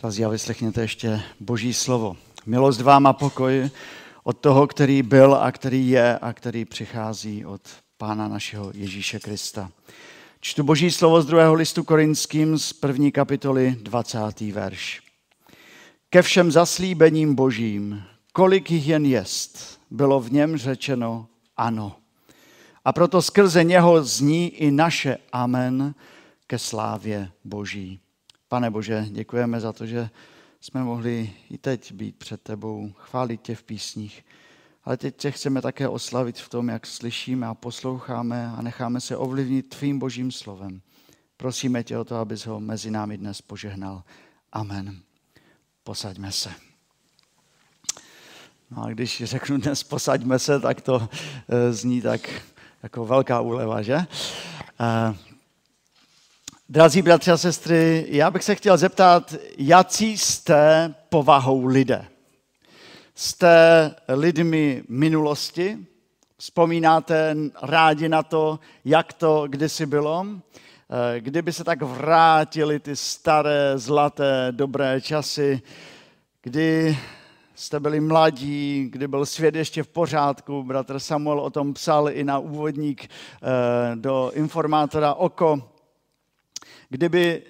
Drazí, a vyslechněte ještě Boží slovo. Milost vám a pokoj od toho, který byl a který je a který přichází od Pána našeho Ježíše Krista. Čtu Boží slovo z druhého listu korinským z první kapitoly 20. verš. Ke všem zaslíbením Božím, kolik jich jen jest, bylo v něm řečeno ano. A proto skrze něho zní i naše amen ke slávě Boží. Pane Bože, děkujeme za to, že jsme mohli i teď být před tebou, chválit tě v písních. Ale teď tě chceme také oslavit v tom, jak slyšíme a posloucháme a necháme se ovlivnit tvým božím slovem. Prosíme tě o to, abys ho mezi námi dnes požehnal. Amen. Posaďme se. No a když řeknu dnes posaďme se, tak to eh, zní tak jako velká úleva, že? Drazí bratři a sestry, já bych se chtěl zeptat, jaký jste povahou lidé? Jste lidmi minulosti? Vzpomínáte rádi na to, jak to kdysi bylo? Eh, kdyby se tak vrátili ty staré, zlaté, dobré časy, kdy jste byli mladí, kdy byl svět ještě v pořádku. Bratr Samuel o tom psal i na úvodník eh, do informátora Oko kdyby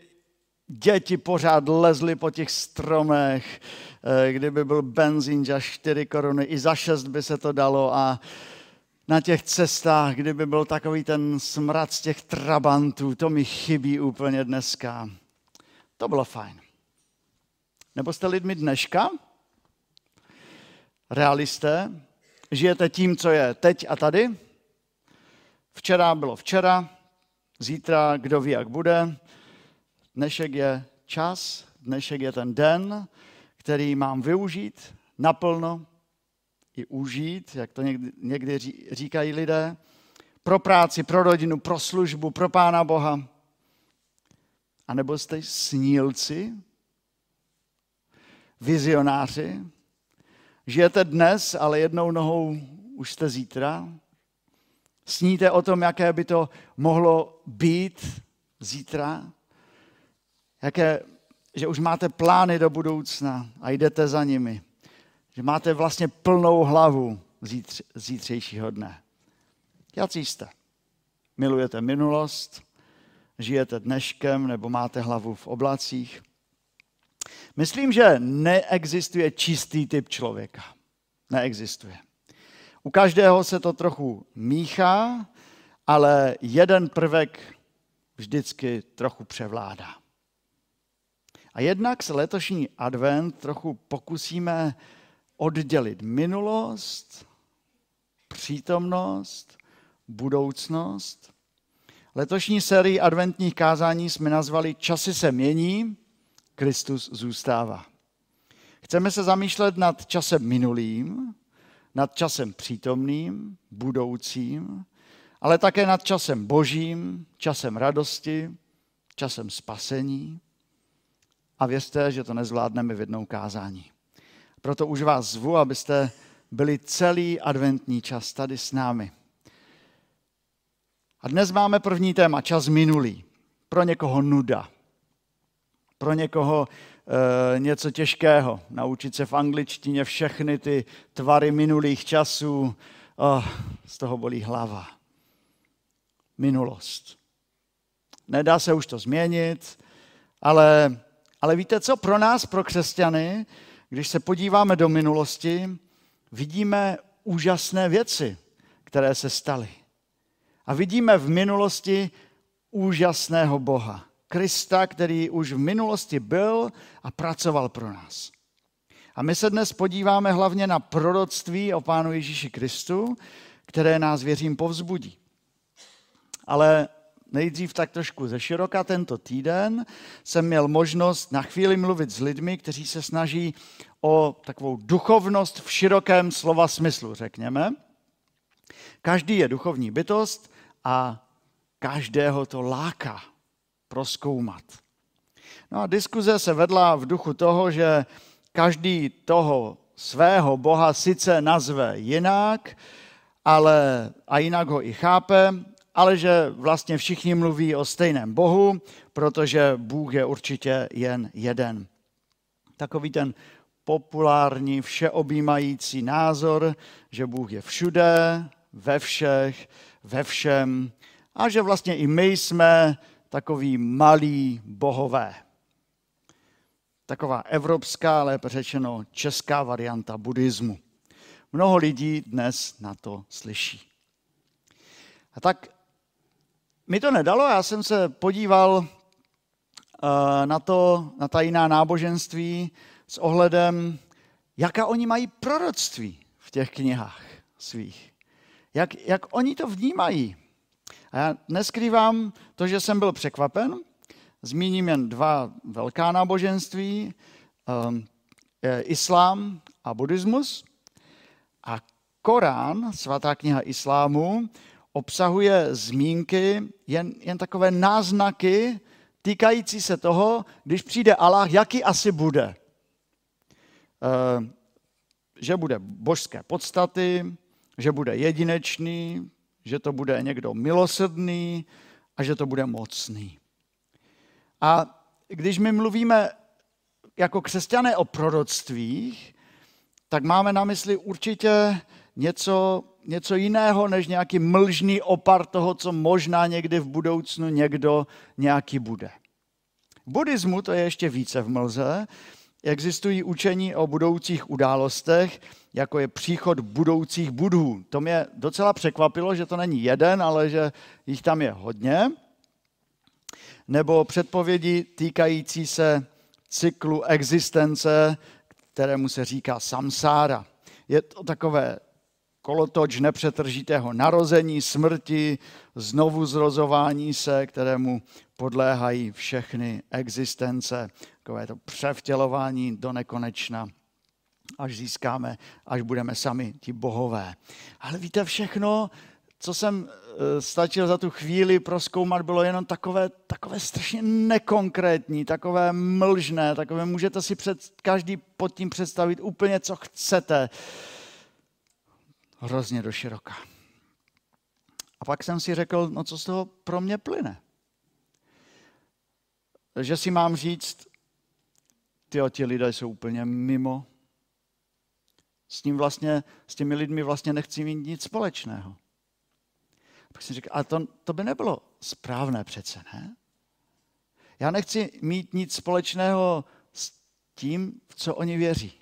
děti pořád lezly po těch stromech, eh, kdyby byl benzín za 4 koruny, i za 6 by se to dalo a na těch cestách, kdyby byl takový ten smrad z těch trabantů, to mi chybí úplně dneska. To bylo fajn. Nebo jste lidmi dneška? Realisté? Žijete tím, co je teď a tady? Včera bylo včera, zítra kdo ví, jak bude. Dnešek je čas, dnešek je ten den, který mám využít naplno i užít, jak to někdy, někdy říkají lidé, pro práci, pro rodinu, pro službu, pro Pána Boha. A nebo jste snílci, vizionáři, žijete dnes, ale jednou nohou už jste zítra. Sníte o tom, jaké by to mohlo být zítra jaké, že už máte plány do budoucna a jdete za nimi. Že máte vlastně plnou hlavu zítř, zítřejšího dne. Jak jste? Milujete minulost, žijete dneškem nebo máte hlavu v oblacích? Myslím, že neexistuje čistý typ člověka. Neexistuje. U každého se to trochu míchá, ale jeden prvek vždycky trochu převládá. A jednak se letošní advent trochu pokusíme oddělit minulost, přítomnost, budoucnost. Letošní sérii adventních kázání jsme nazvali Časy se mění, Kristus zůstává. Chceme se zamýšlet nad časem minulým, nad časem přítomným, budoucím, ale také nad časem božím, časem radosti, časem spasení a věřte, že to nezvládneme v jednou kázání. Proto už vás zvu, abyste byli celý adventní čas tady s námi. A dnes máme první téma, čas minulý. Pro někoho nuda. Pro někoho e, něco těžkého. Naučit se v angličtině všechny ty tvary minulých časů. Oh, z toho bolí hlava. Minulost. Nedá se už to změnit, ale ale víte co, pro nás, pro křesťany, když se podíváme do minulosti, vidíme úžasné věci, které se staly. A vidíme v minulosti úžasného Boha. Krista, který už v minulosti byl a pracoval pro nás. A my se dnes podíváme hlavně na proroctví o Pánu Ježíši Kristu, které nás, věřím, povzbudí. Ale nejdřív tak trošku ze široka tento týden jsem měl možnost na chvíli mluvit s lidmi, kteří se snaží o takovou duchovnost v širokém slova smyslu, řekněme. Každý je duchovní bytost a každého to láká proskoumat. No a diskuze se vedla v duchu toho, že každý toho svého Boha sice nazve jinak, ale a jinak ho i chápe, ale že vlastně všichni mluví o stejném Bohu, protože Bůh je určitě jen jeden. Takový ten populární, všeobjímající názor, že Bůh je všude, ve všech, ve všem a že vlastně i my jsme takový malí bohové. Taková evropská, lépe řečeno česká varianta buddhismu. Mnoho lidí dnes na to slyší. A tak mi to nedalo, já jsem se podíval eh, na, to, na ta jiná náboženství s ohledem, jaká oni mají proroctví v těch knihách svých. Jak, jak oni to vnímají. A já neskrývám to, že jsem byl překvapen. Zmíním jen dva velká náboženství, um, islám a buddhismus. A Korán, svatá kniha islámu, obsahuje zmínky, jen, jen takové náznaky týkající se toho, když přijde Allah, jaký asi bude. E, že bude božské podstaty, že bude jedinečný, že to bude někdo milosrdný a že to bude mocný. A když my mluvíme jako křesťané o proroctvích, tak máme na mysli určitě něco, něco jiného, než nějaký mlžný opar toho, co možná někdy v budoucnu někdo nějaký bude. V buddhismu to je ještě více v mlze. Existují učení o budoucích událostech, jako je příchod budoucích budhů. To mě docela překvapilo, že to není jeden, ale že jich tam je hodně. Nebo předpovědi týkající se cyklu existence, kterému se říká samsára. Je to takové kolotoč nepřetržitého narození, smrti, znovu zrozování se, kterému podléhají všechny existence, takové to převtělování do nekonečna až získáme, až budeme sami ti bohové. Ale víte, všechno, co jsem eh, stačil za tu chvíli proskoumat, bylo jenom takové, takové strašně nekonkrétní, takové mlžné, takové můžete si před, každý pod tím představit úplně, co chcete. Hrozně do široka. A pak jsem si řekl, no co z toho pro mě plyne. Že si mám říct, ty ti lidé jsou úplně mimo, s, tím vlastně, s těmi lidmi vlastně nechci mít nic společného. A pak jsem říkal, ale to, to by nebylo správné přece, ne? Já nechci mít nic společného s tím, v co oni věří.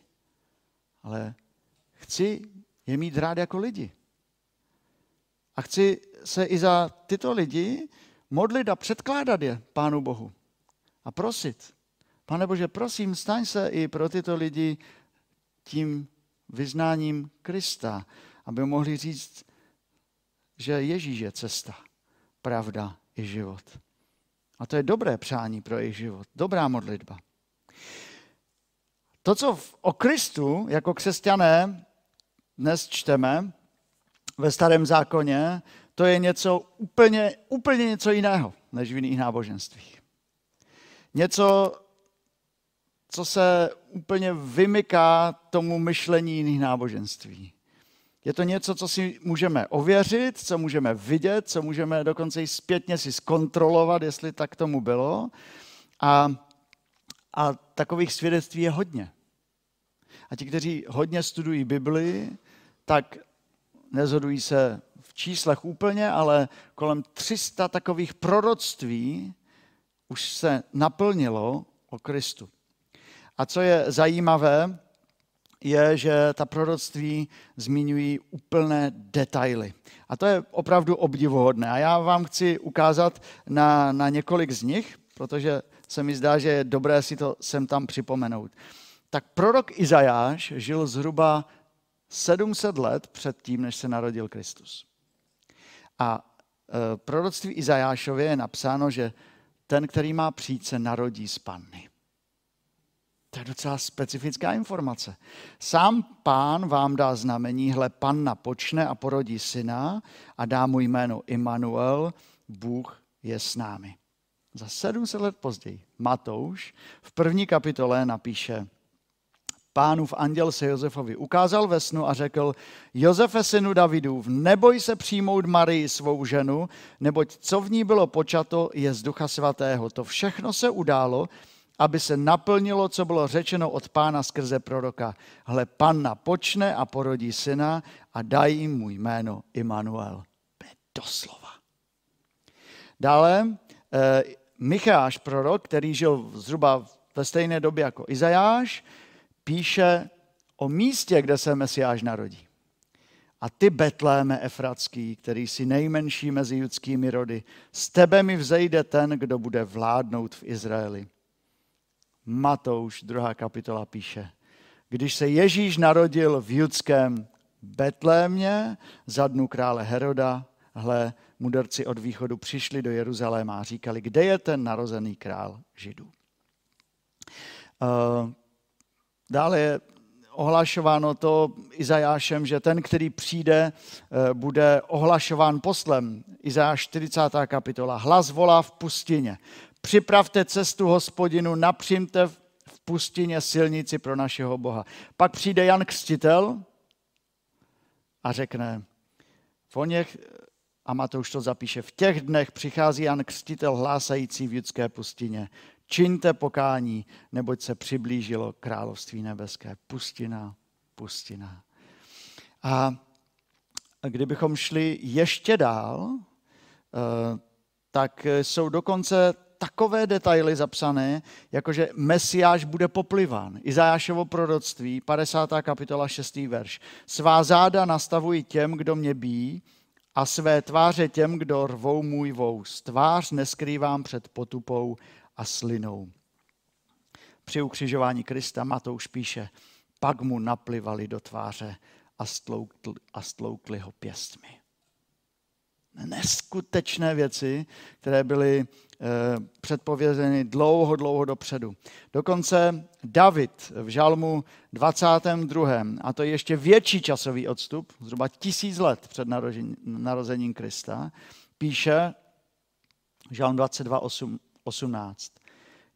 Ale chci je mít rád jako lidi. A chci se i za tyto lidi modlit a předkládat je Pánu Bohu. A prosit. Pane Bože, prosím, staň se i pro tyto lidi tím vyznáním Krista, aby mohli říct, že Ježíš je cesta, pravda i život. A to je dobré přání pro jejich život, dobrá modlitba. To, co o Kristu jako křesťané dnes čteme ve starém zákoně, to je něco úplně, úplně něco jiného, než v jiných náboženstvích. Něco, co se úplně vymyká tomu myšlení jiných náboženství. Je to něco, co si můžeme ověřit, co můžeme vidět, co můžeme dokonce i zpětně si zkontrolovat, jestli tak tomu bylo. A, a takových svědectví je hodně. A ti, kteří hodně studují Bibli, tak nezhodují se v číslech úplně, ale kolem 300 takových proroctví už se naplnilo o Kristu. A co je zajímavé, je, že ta proroctví zmiňují úplné detaily. A to je opravdu obdivuhodné. A já vám chci ukázat na, na několik z nich, protože se mi zdá, že je dobré si to sem tam připomenout. Tak prorok Izajáš žil zhruba 700 let před tím, než se narodil Kristus. A e, proroctví Izajášově je napsáno, že ten, který má přijít, se narodí z panny. To je docela specifická informace. Sám pán vám dá znamení, hle, panna počne a porodí syna a dá mu jméno Immanuel, Bůh je s námi. Za 700 let později Matouš v první kapitole napíše, pánův anděl se Josefovi ukázal ve snu a řekl, Josefe synu Davidův, neboj se přijmout Marii svou ženu, neboť co v ní bylo počato, je z ducha svatého. To všechno se událo, aby se naplnilo, co bylo řečeno od pána skrze proroka. Hle, panna počne a porodí syna a daj jim můj jméno Immanuel. Doslova. Dále eh, Micháš, prorok, který žil zhruba ve stejné době jako Izajáš, píše o místě, kde se Mesiáš narodí. A ty, Betléme Efratský, který jsi nejmenší mezi judskými rody, z tebe mi vzejde ten, kdo bude vládnout v Izraeli. Matouš, druhá kapitola, píše, když se Ježíš narodil v judském Betlémě za dnu krále Heroda, hle, mudrci od východu přišli do Jeruzaléma a říkali, kde je ten narozený král Židů. Uh, dále je ohlašováno to Izajášem, že ten, který přijde, eh, bude ohlašován poslem. Izajáš 40. kapitola. Hlas volá v pustině. Připravte cestu hospodinu, napřimte v pustině silnici pro našeho Boha. Pak přijde Jan Křtitel a řekne, v oněch, a Matouš to zapíše, v těch dnech přichází Jan Křtitel hlásající v judské pustině. Čiňte pokání, neboť se přiblížilo království nebeské. Pustina, pustina. A kdybychom šli ještě dál, eh, tak jsou dokonce takové detaily zapsané, jakože Mesiáš bude popliván. Izajášovo proroctví, 50. kapitola, 6. verš. Svá záda nastavuji těm, kdo mě bíjí, a své tváře těm, kdo rvou můj vous. Tvář neskrývám před potupou a slinou. Při ukřižování Krista Matouš píše, pak mu naplivali do tváře a stloukli, a stloukli ho pěstmi. Neskutečné věci, které byly e, předpovězeny dlouho, dlouho dopředu. Dokonce David v žalmu 22. a to je ještě větší časový odstup, zhruba tisíc let před narozením Krista, píše žalm 22, 8, 18.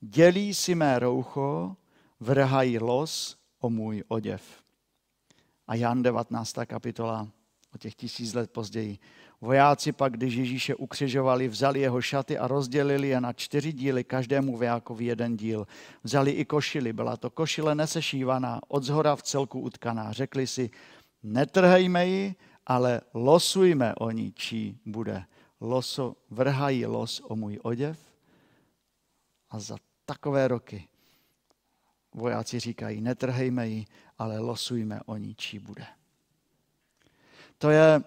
Dělí si mé roucho, vrhají los o můj oděv. A Jan 19. kapitola o těch tisíc let později. Vojáci pak, když Ježíše ukřižovali, vzali jeho šaty a rozdělili je na čtyři díly, každému vojákovi jeden díl. Vzali i košily, byla to košile nesešívaná, od zhora v celku utkaná. Řekli si, netrhejme ji, ale losujme o ní, čí bude. Loso, vrhají los o můj oděv a za takové roky vojáci říkají, netrhejme ji, ale losujme o ní, čí bude. To je,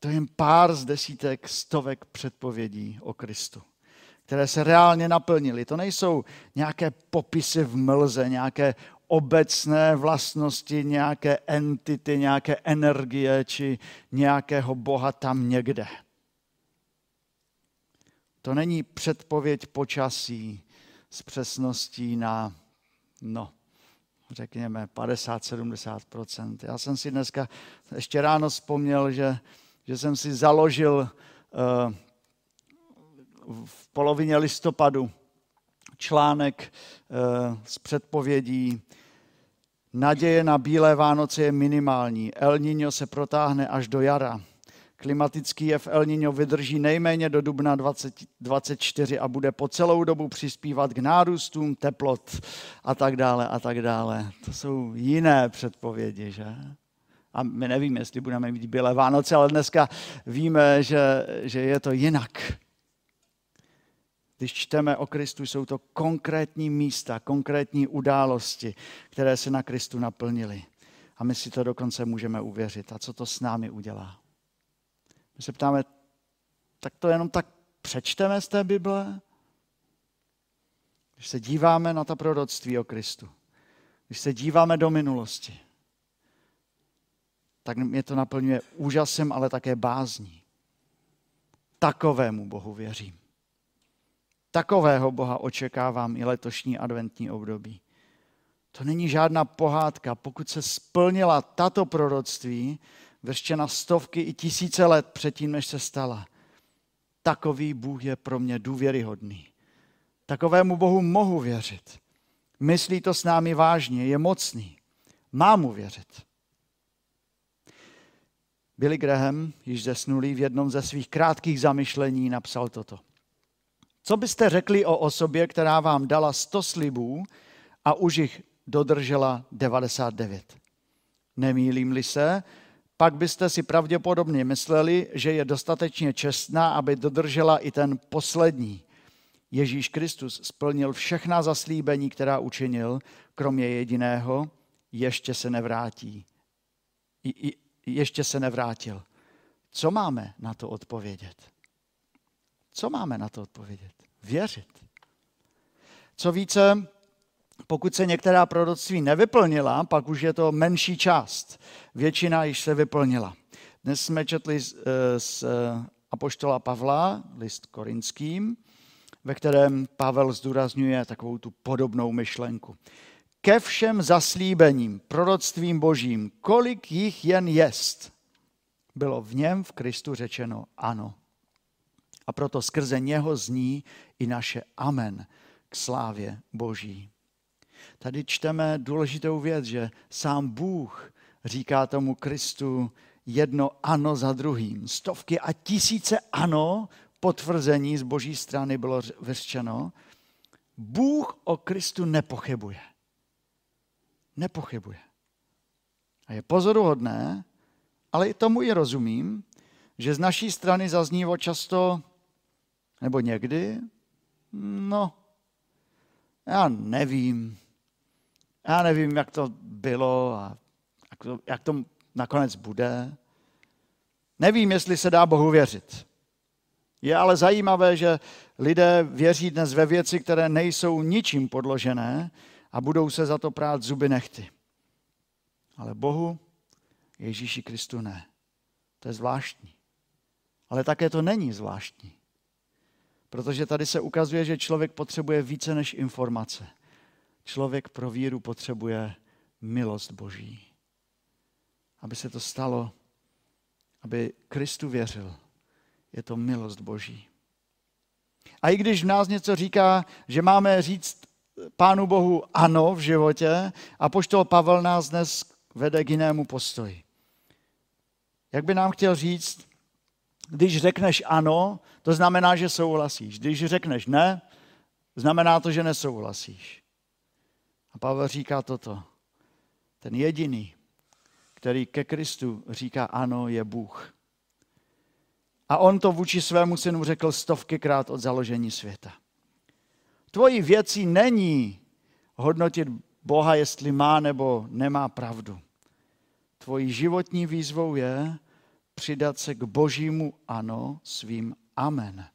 to je jen pár z desítek, stovek předpovědí o Kristu, které se reálně naplnily. To nejsou nějaké popisy v mlze, nějaké obecné vlastnosti, nějaké entity, nějaké energie či nějakého boha tam někde. To není předpověď počasí, s přesností na, no, řekněme, 50-70%. Já jsem si dneska ještě ráno vzpomněl, že, že jsem si založil uh, v polovině listopadu článek uh, s předpovědí Naděje na bílé Vánoce je minimální. El Niño se protáhne až do jara. Klimatický jev El Niño vydrží nejméně do dubna 2024 a bude po celou dobu přispívat k nárůstům teplot a tak dále a tak dále. To jsou jiné předpovědi, že? A my nevíme, jestli budeme mít bílé Vánoce, ale dneska víme, že, že je to jinak. Když čteme o Kristu, jsou to konkrétní místa, konkrétní události, které se na Kristu naplnily. A my si to dokonce můžeme uvěřit. A co to s námi udělá? My se ptáme, tak to jenom tak přečteme z té Bible? Když se díváme na ta proroctví o Kristu, když se díváme do minulosti, tak mě to naplňuje úžasem, ale také bázní. Takovému Bohu věřím. Takového Boha očekávám i letošní adventní období. To není žádná pohádka. Pokud se splnila tato proroctví, vrštěna stovky i tisíce let předtím, než se stala. Takový Bůh je pro mě důvěryhodný. Takovému Bohu mohu věřit. Myslí to s námi vážně, je mocný. Mám mu věřit. Billy Graham, již zesnulý, v jednom ze svých krátkých zamyšlení napsal toto. Co byste řekli o osobě, která vám dala 100 slibů a už jich dodržela 99? Nemýlím-li se, pak byste si pravděpodobně mysleli, že je dostatečně čestná, aby dodržela i ten poslední. Ježíš Kristus splnil všechna zaslíbení, která učinil, kromě jediného, ještě se nevrátí. Ještě se nevrátil. Co máme na to odpovědět? Co máme na to odpovědět? Věřit. Co více, pokud se některá proroctví nevyplnila, pak už je to menší část. Většina již se vyplnila. Dnes jsme četli z, eh, z eh, Apoštola Pavla, list korinským, ve kterém Pavel zdůrazňuje takovou tu podobnou myšlenku. Ke všem zaslíbením, proroctvím božím, kolik jich jen jest, bylo v něm v Kristu řečeno ano. A proto skrze něho zní i naše amen k slávě boží. Tady čteme důležitou věc, že sám Bůh říká tomu Kristu jedno ano za druhým. Stovky a tisíce ano potvrzení z boží strany bylo vyřčeno. Bůh o Kristu nepochybuje. Nepochybuje. A je pozoruhodné, ale i tomu i rozumím, že z naší strany zaznívo často, nebo někdy, no, já nevím, já nevím, jak to bylo a jak to, jak to nakonec bude. Nevím, jestli se dá Bohu věřit. Je ale zajímavé, že lidé věří dnes ve věci, které nejsou ničím podložené a budou se za to prát zuby nechty. Ale Bohu, Ježíši Kristu ne. To je zvláštní. Ale také to není zvláštní. Protože tady se ukazuje, že člověk potřebuje více než informace. Člověk pro víru potřebuje milost Boží. Aby se to stalo, aby Kristu věřil, je to milost Boží. A i když v nás něco říká, že máme říct Pánu Bohu ano v životě, a poštol Pavel nás dnes vede k jinému postoji. Jak by nám chtěl říct, když řekneš ano, to znamená, že souhlasíš. Když řekneš ne, znamená to, že nesouhlasíš. A Pavel říká toto. Ten jediný, který ke Kristu říká ano, je Bůh. A on to vůči svému synu řekl stovkykrát od založení světa. Tvojí věcí není hodnotit Boha, jestli má nebo nemá pravdu. Tvojí životní výzvou je přidat se k božímu ano svým amen.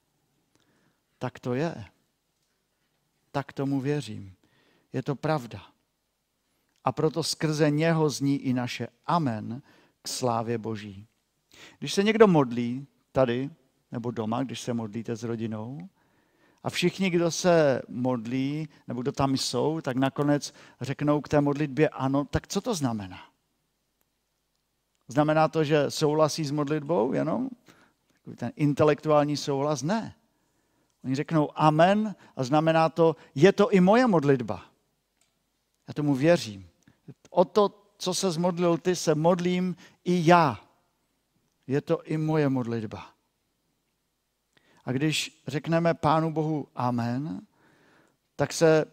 Tak to je. Tak tomu věřím. Je to pravda. A proto skrze něho zní i naše amen k slávě Boží. Když se někdo modlí tady nebo doma, když se modlíte s rodinou, a všichni, kdo se modlí, nebo kdo tam jsou, tak nakonec řeknou k té modlitbě ano, tak co to znamená? Znamená to, že souhlasí s modlitbou jenom? Ten intelektuální souhlas? Ne. Oni řeknou amen a znamená to, je to i moje modlitba. Já tomu věřím. O to, co se zmodlil ty, se modlím i já. Je to i moje modlitba. A když řekneme Pánu Bohu Amen, tak se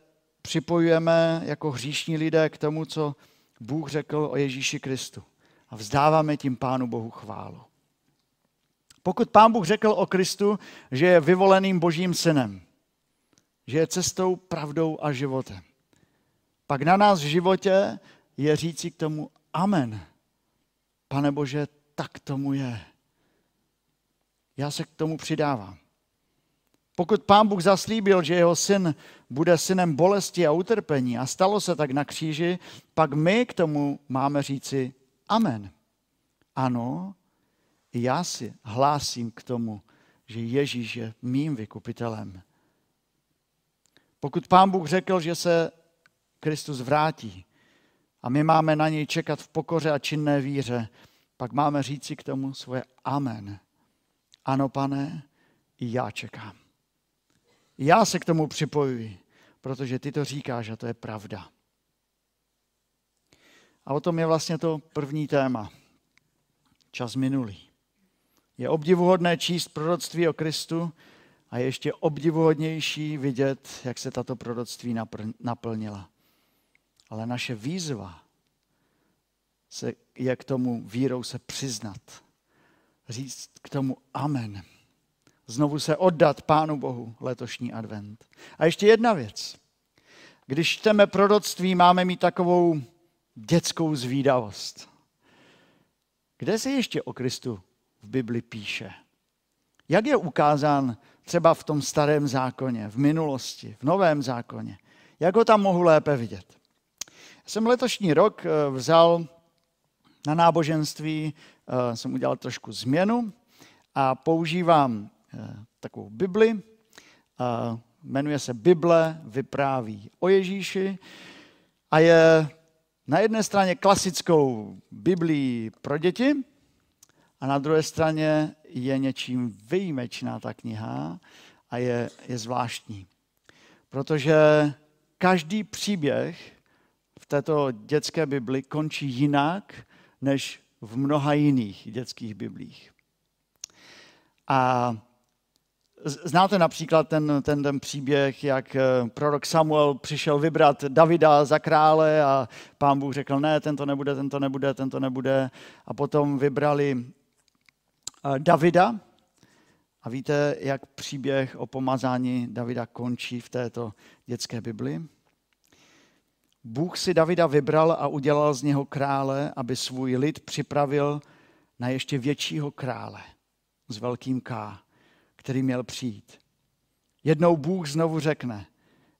připojujeme jako hříšní lidé k tomu, co Bůh řekl o Ježíši Kristu. A vzdáváme tím Pánu Bohu chválu. Pokud Pán Bůh řekl o Kristu, že je vyvoleným Božím synem, že je cestou, pravdou a životem, pak na nás v životě je říci k tomu Amen. Pane Bože, tak tomu je. Já se k tomu přidávám. Pokud pán Bůh zaslíbil, že jeho syn bude synem bolesti a utrpení a stalo se tak na kříži, pak my k tomu máme říci amen. Ano, já si hlásím k tomu, že Ježíš je mým vykupitelem. Pokud pán Bůh řekl, že se Kristus vrátí a my máme na něj čekat v pokoře a činné víře, pak máme říci k tomu svoje amen. Ano, pane, i já čekám. Já se k tomu připojuji, protože ty to říkáš a to je pravda. A o tom je vlastně to první téma. Čas minulý. Je obdivuhodné číst proroctví o Kristu a je ještě obdivuhodnější vidět, jak se tato proroctví naplnila. Ale naše výzva se, je k tomu vírou se přiznat. Říct k tomu amen. Znovu se oddat Pánu Bohu letošní advent. A ještě jedna věc. Když čteme proroctví, máme mít takovou dětskou zvídavost. Kde se ještě o Kristu v Bibli píše? Jak je ukázán třeba v tom starém zákoně, v minulosti, v novém zákoně? Jak ho tam mohu lépe vidět? Jsem letošní rok eh, vzal na náboženství, eh, jsem udělal trošku změnu a používám eh, takovou Bibli, jmenuje se Bible, vypráví o Ježíši a je na jedné straně klasickou Biblii pro děti a na druhé straně je něčím výjimečná ta kniha a je, je zvláštní. Protože každý příběh této dětské Bibli končí jinak než v mnoha jiných dětských biblích. A Znáte například ten, ten, ten příběh, jak eh, prorok Samuel přišel vybrat Davida za krále a pán Bůh řekl, ne, tento nebude, tento nebude, tento nebude. A potom vybrali eh, Davida. A víte, jak příběh o pomazání Davida končí v této dětské Bibli? Bůh si Davida vybral a udělal z něho krále, aby svůj lid připravil na ještě většího krále s velkým K který měl přijít. Jednou Bůh znovu řekne,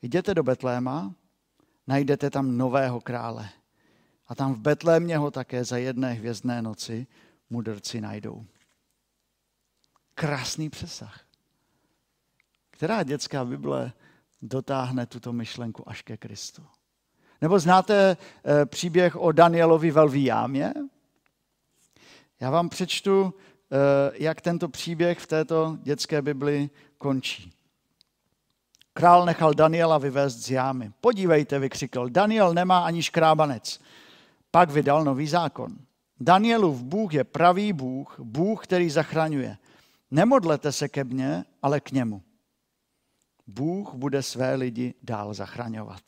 jděte do Betléma, najdete tam nového krále. A tam v Betlémě ho také za jedné hvězdné noci mudrci najdou. Krásný přesah. Která dětská Bible dotáhne tuto myšlenku až ke Kristu? Nebo znáte e, příběh o Danielovi velví jámě? Já vám přečtu Eh, jak tento příběh v této dětské Bibli končí. Král nechal Daniela vyvést z jámy. Podívejte, vykřikl, Daniel nemá ani škrábanec. Pak vydal nový zákon. Danielův Bůh je pravý Bůh, Bůh, který zachraňuje. Nemodlete se ke mně, ale k němu. Bůh bude své lidi dál zachraňovat.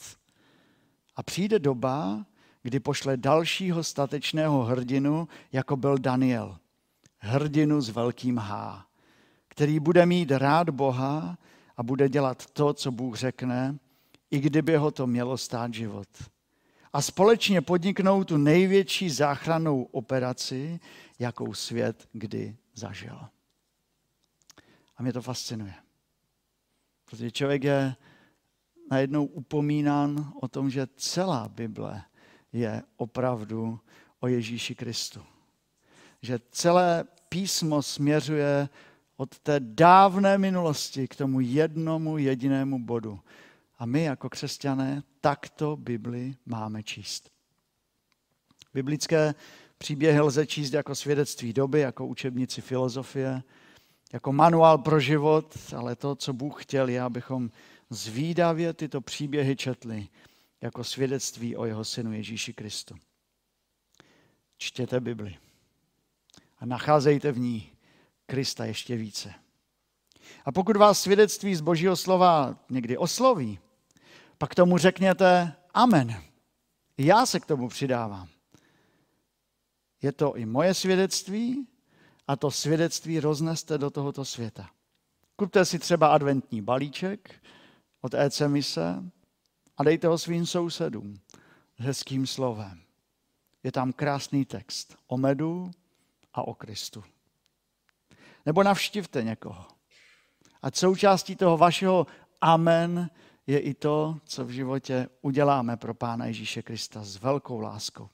A přijde doba, kdy pošle dalšího statečného hrdinu, jako byl Daniel hrdinu s velkým H, který bude mít rád Boha a bude dělat to, co Bůh řekne, i kdyby ho to mělo stát život. A společně podniknou tu největší záchrannou operaci, jakou svět kdy zažil. A mě to fascinuje. Protože člověk je najednou upomínán o tom, že celá Bible je opravdu o Ježíši Kristu že celé písmo směřuje od té dávné minulosti k tomu jednomu jedinému bodu. A my jako křesťané takto Bibli máme číst. Biblické příběhy lze číst jako svědectví doby, jako učebnici filozofie, jako manuál pro život, ale to, co Bůh chtěl, je, abychom zvídavě tyto příběhy četli jako svědectví o jeho synu Ježíši Kristu. Čtěte Bibli a nacházejte v ní Krista ještě více. A pokud vás svědectví z Božího slova někdy osloví, pak tomu řekněte Amen. Já se k tomu přidávám. Je to i moje svědectví a to svědectví rozneste do tohoto světa. Kupte si třeba adventní balíček od EC Mise a dejte ho svým sousedům s hezkým slovem. Je tam krásný text o medu, a o Kristu. Nebo navštivte někoho. A součástí toho vašeho amen je i to, co v životě uděláme pro Pána Ježíše Krista s velkou láskou.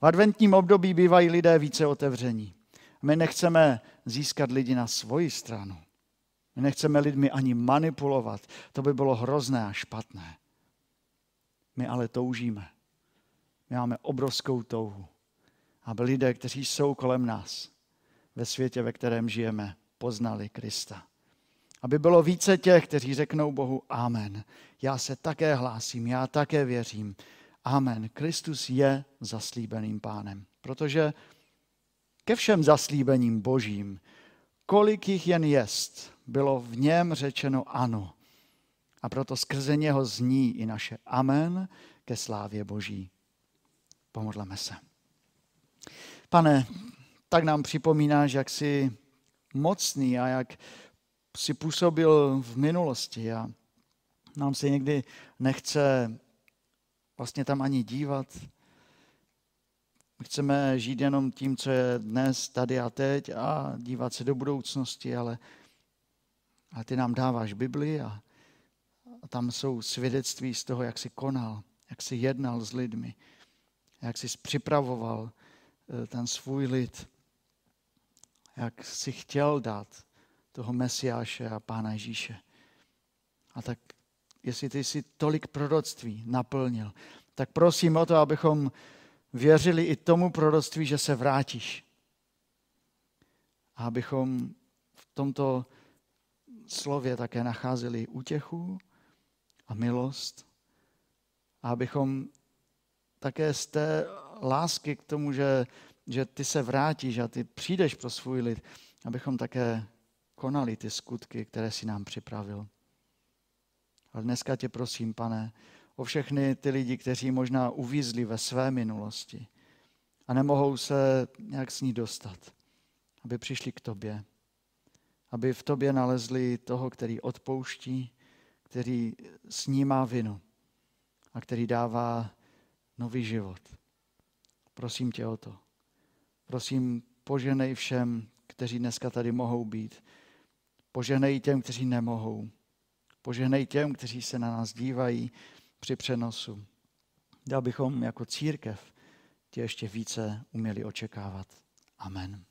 V adventním období bývají lidé více otevření. My nechceme získat lidi na svoji stranu. My nechceme lidmi ani manipulovat. To by bylo hrozné a špatné. My ale toužíme. My máme obrovskou touhu aby lidé, kteří jsou kolem nás, ve světě, ve kterém žijeme, poznali Krista. Aby bylo více těch, kteří řeknou Bohu Amen. Já se také hlásím, já také věřím. Amen. Kristus je zaslíbeným pánem. Protože ke všem zaslíbením božím kolik jich jen jest, bylo v něm řečeno ano. A proto skrze něho zní i naše amen ke slávě Boží. Pomodleme se. Pane, tak nám připomínáš, jak jsi mocný a jak si působil v minulosti a nám se někdy nechce vlastně tam ani dívat. Chceme žít jenom tím, co je dnes, tady a teď a dívat se do budoucnosti, ale, ale ty nám dáváš Bibli a, a tam jsou svědectví z toho, jak jsi konal, jak jsi jednal s lidmi, jak jsi připravoval eh, ten svůj lid, jak jsi chtěl dát toho Mesiáše a Pána Ježíše. A tak, jestli ty jsi tolik proroctví naplnil, tak prosím o to, abychom věřili i tomu proroctví, že se vrátíš. A abychom v tomto slově také nacházeli útěchu a milost. A abychom také z té lásky k tomu, že, že ty se vrátíš a ty přijdeš pro svůj lid, abychom také konali ty skutky, které si nám připravil. Ale dneska tě prosím, pane, o všechny ty lidi, kteří možná uvízli ve své minulosti a nemohou se nějak s ní dostat, aby přišli k tobě, aby v tobě nalezli toho, který odpouští, který snímá vinu a který dává nový život. Prosím tě o to. Prosím, poženej všem, kteří dneska tady mohou být. Poženej těm, kteří nemohou. Poženej těm, kteří se na nás dívají při přenosu. Abychom jako církev tě ještě více uměli očekávat. Amen.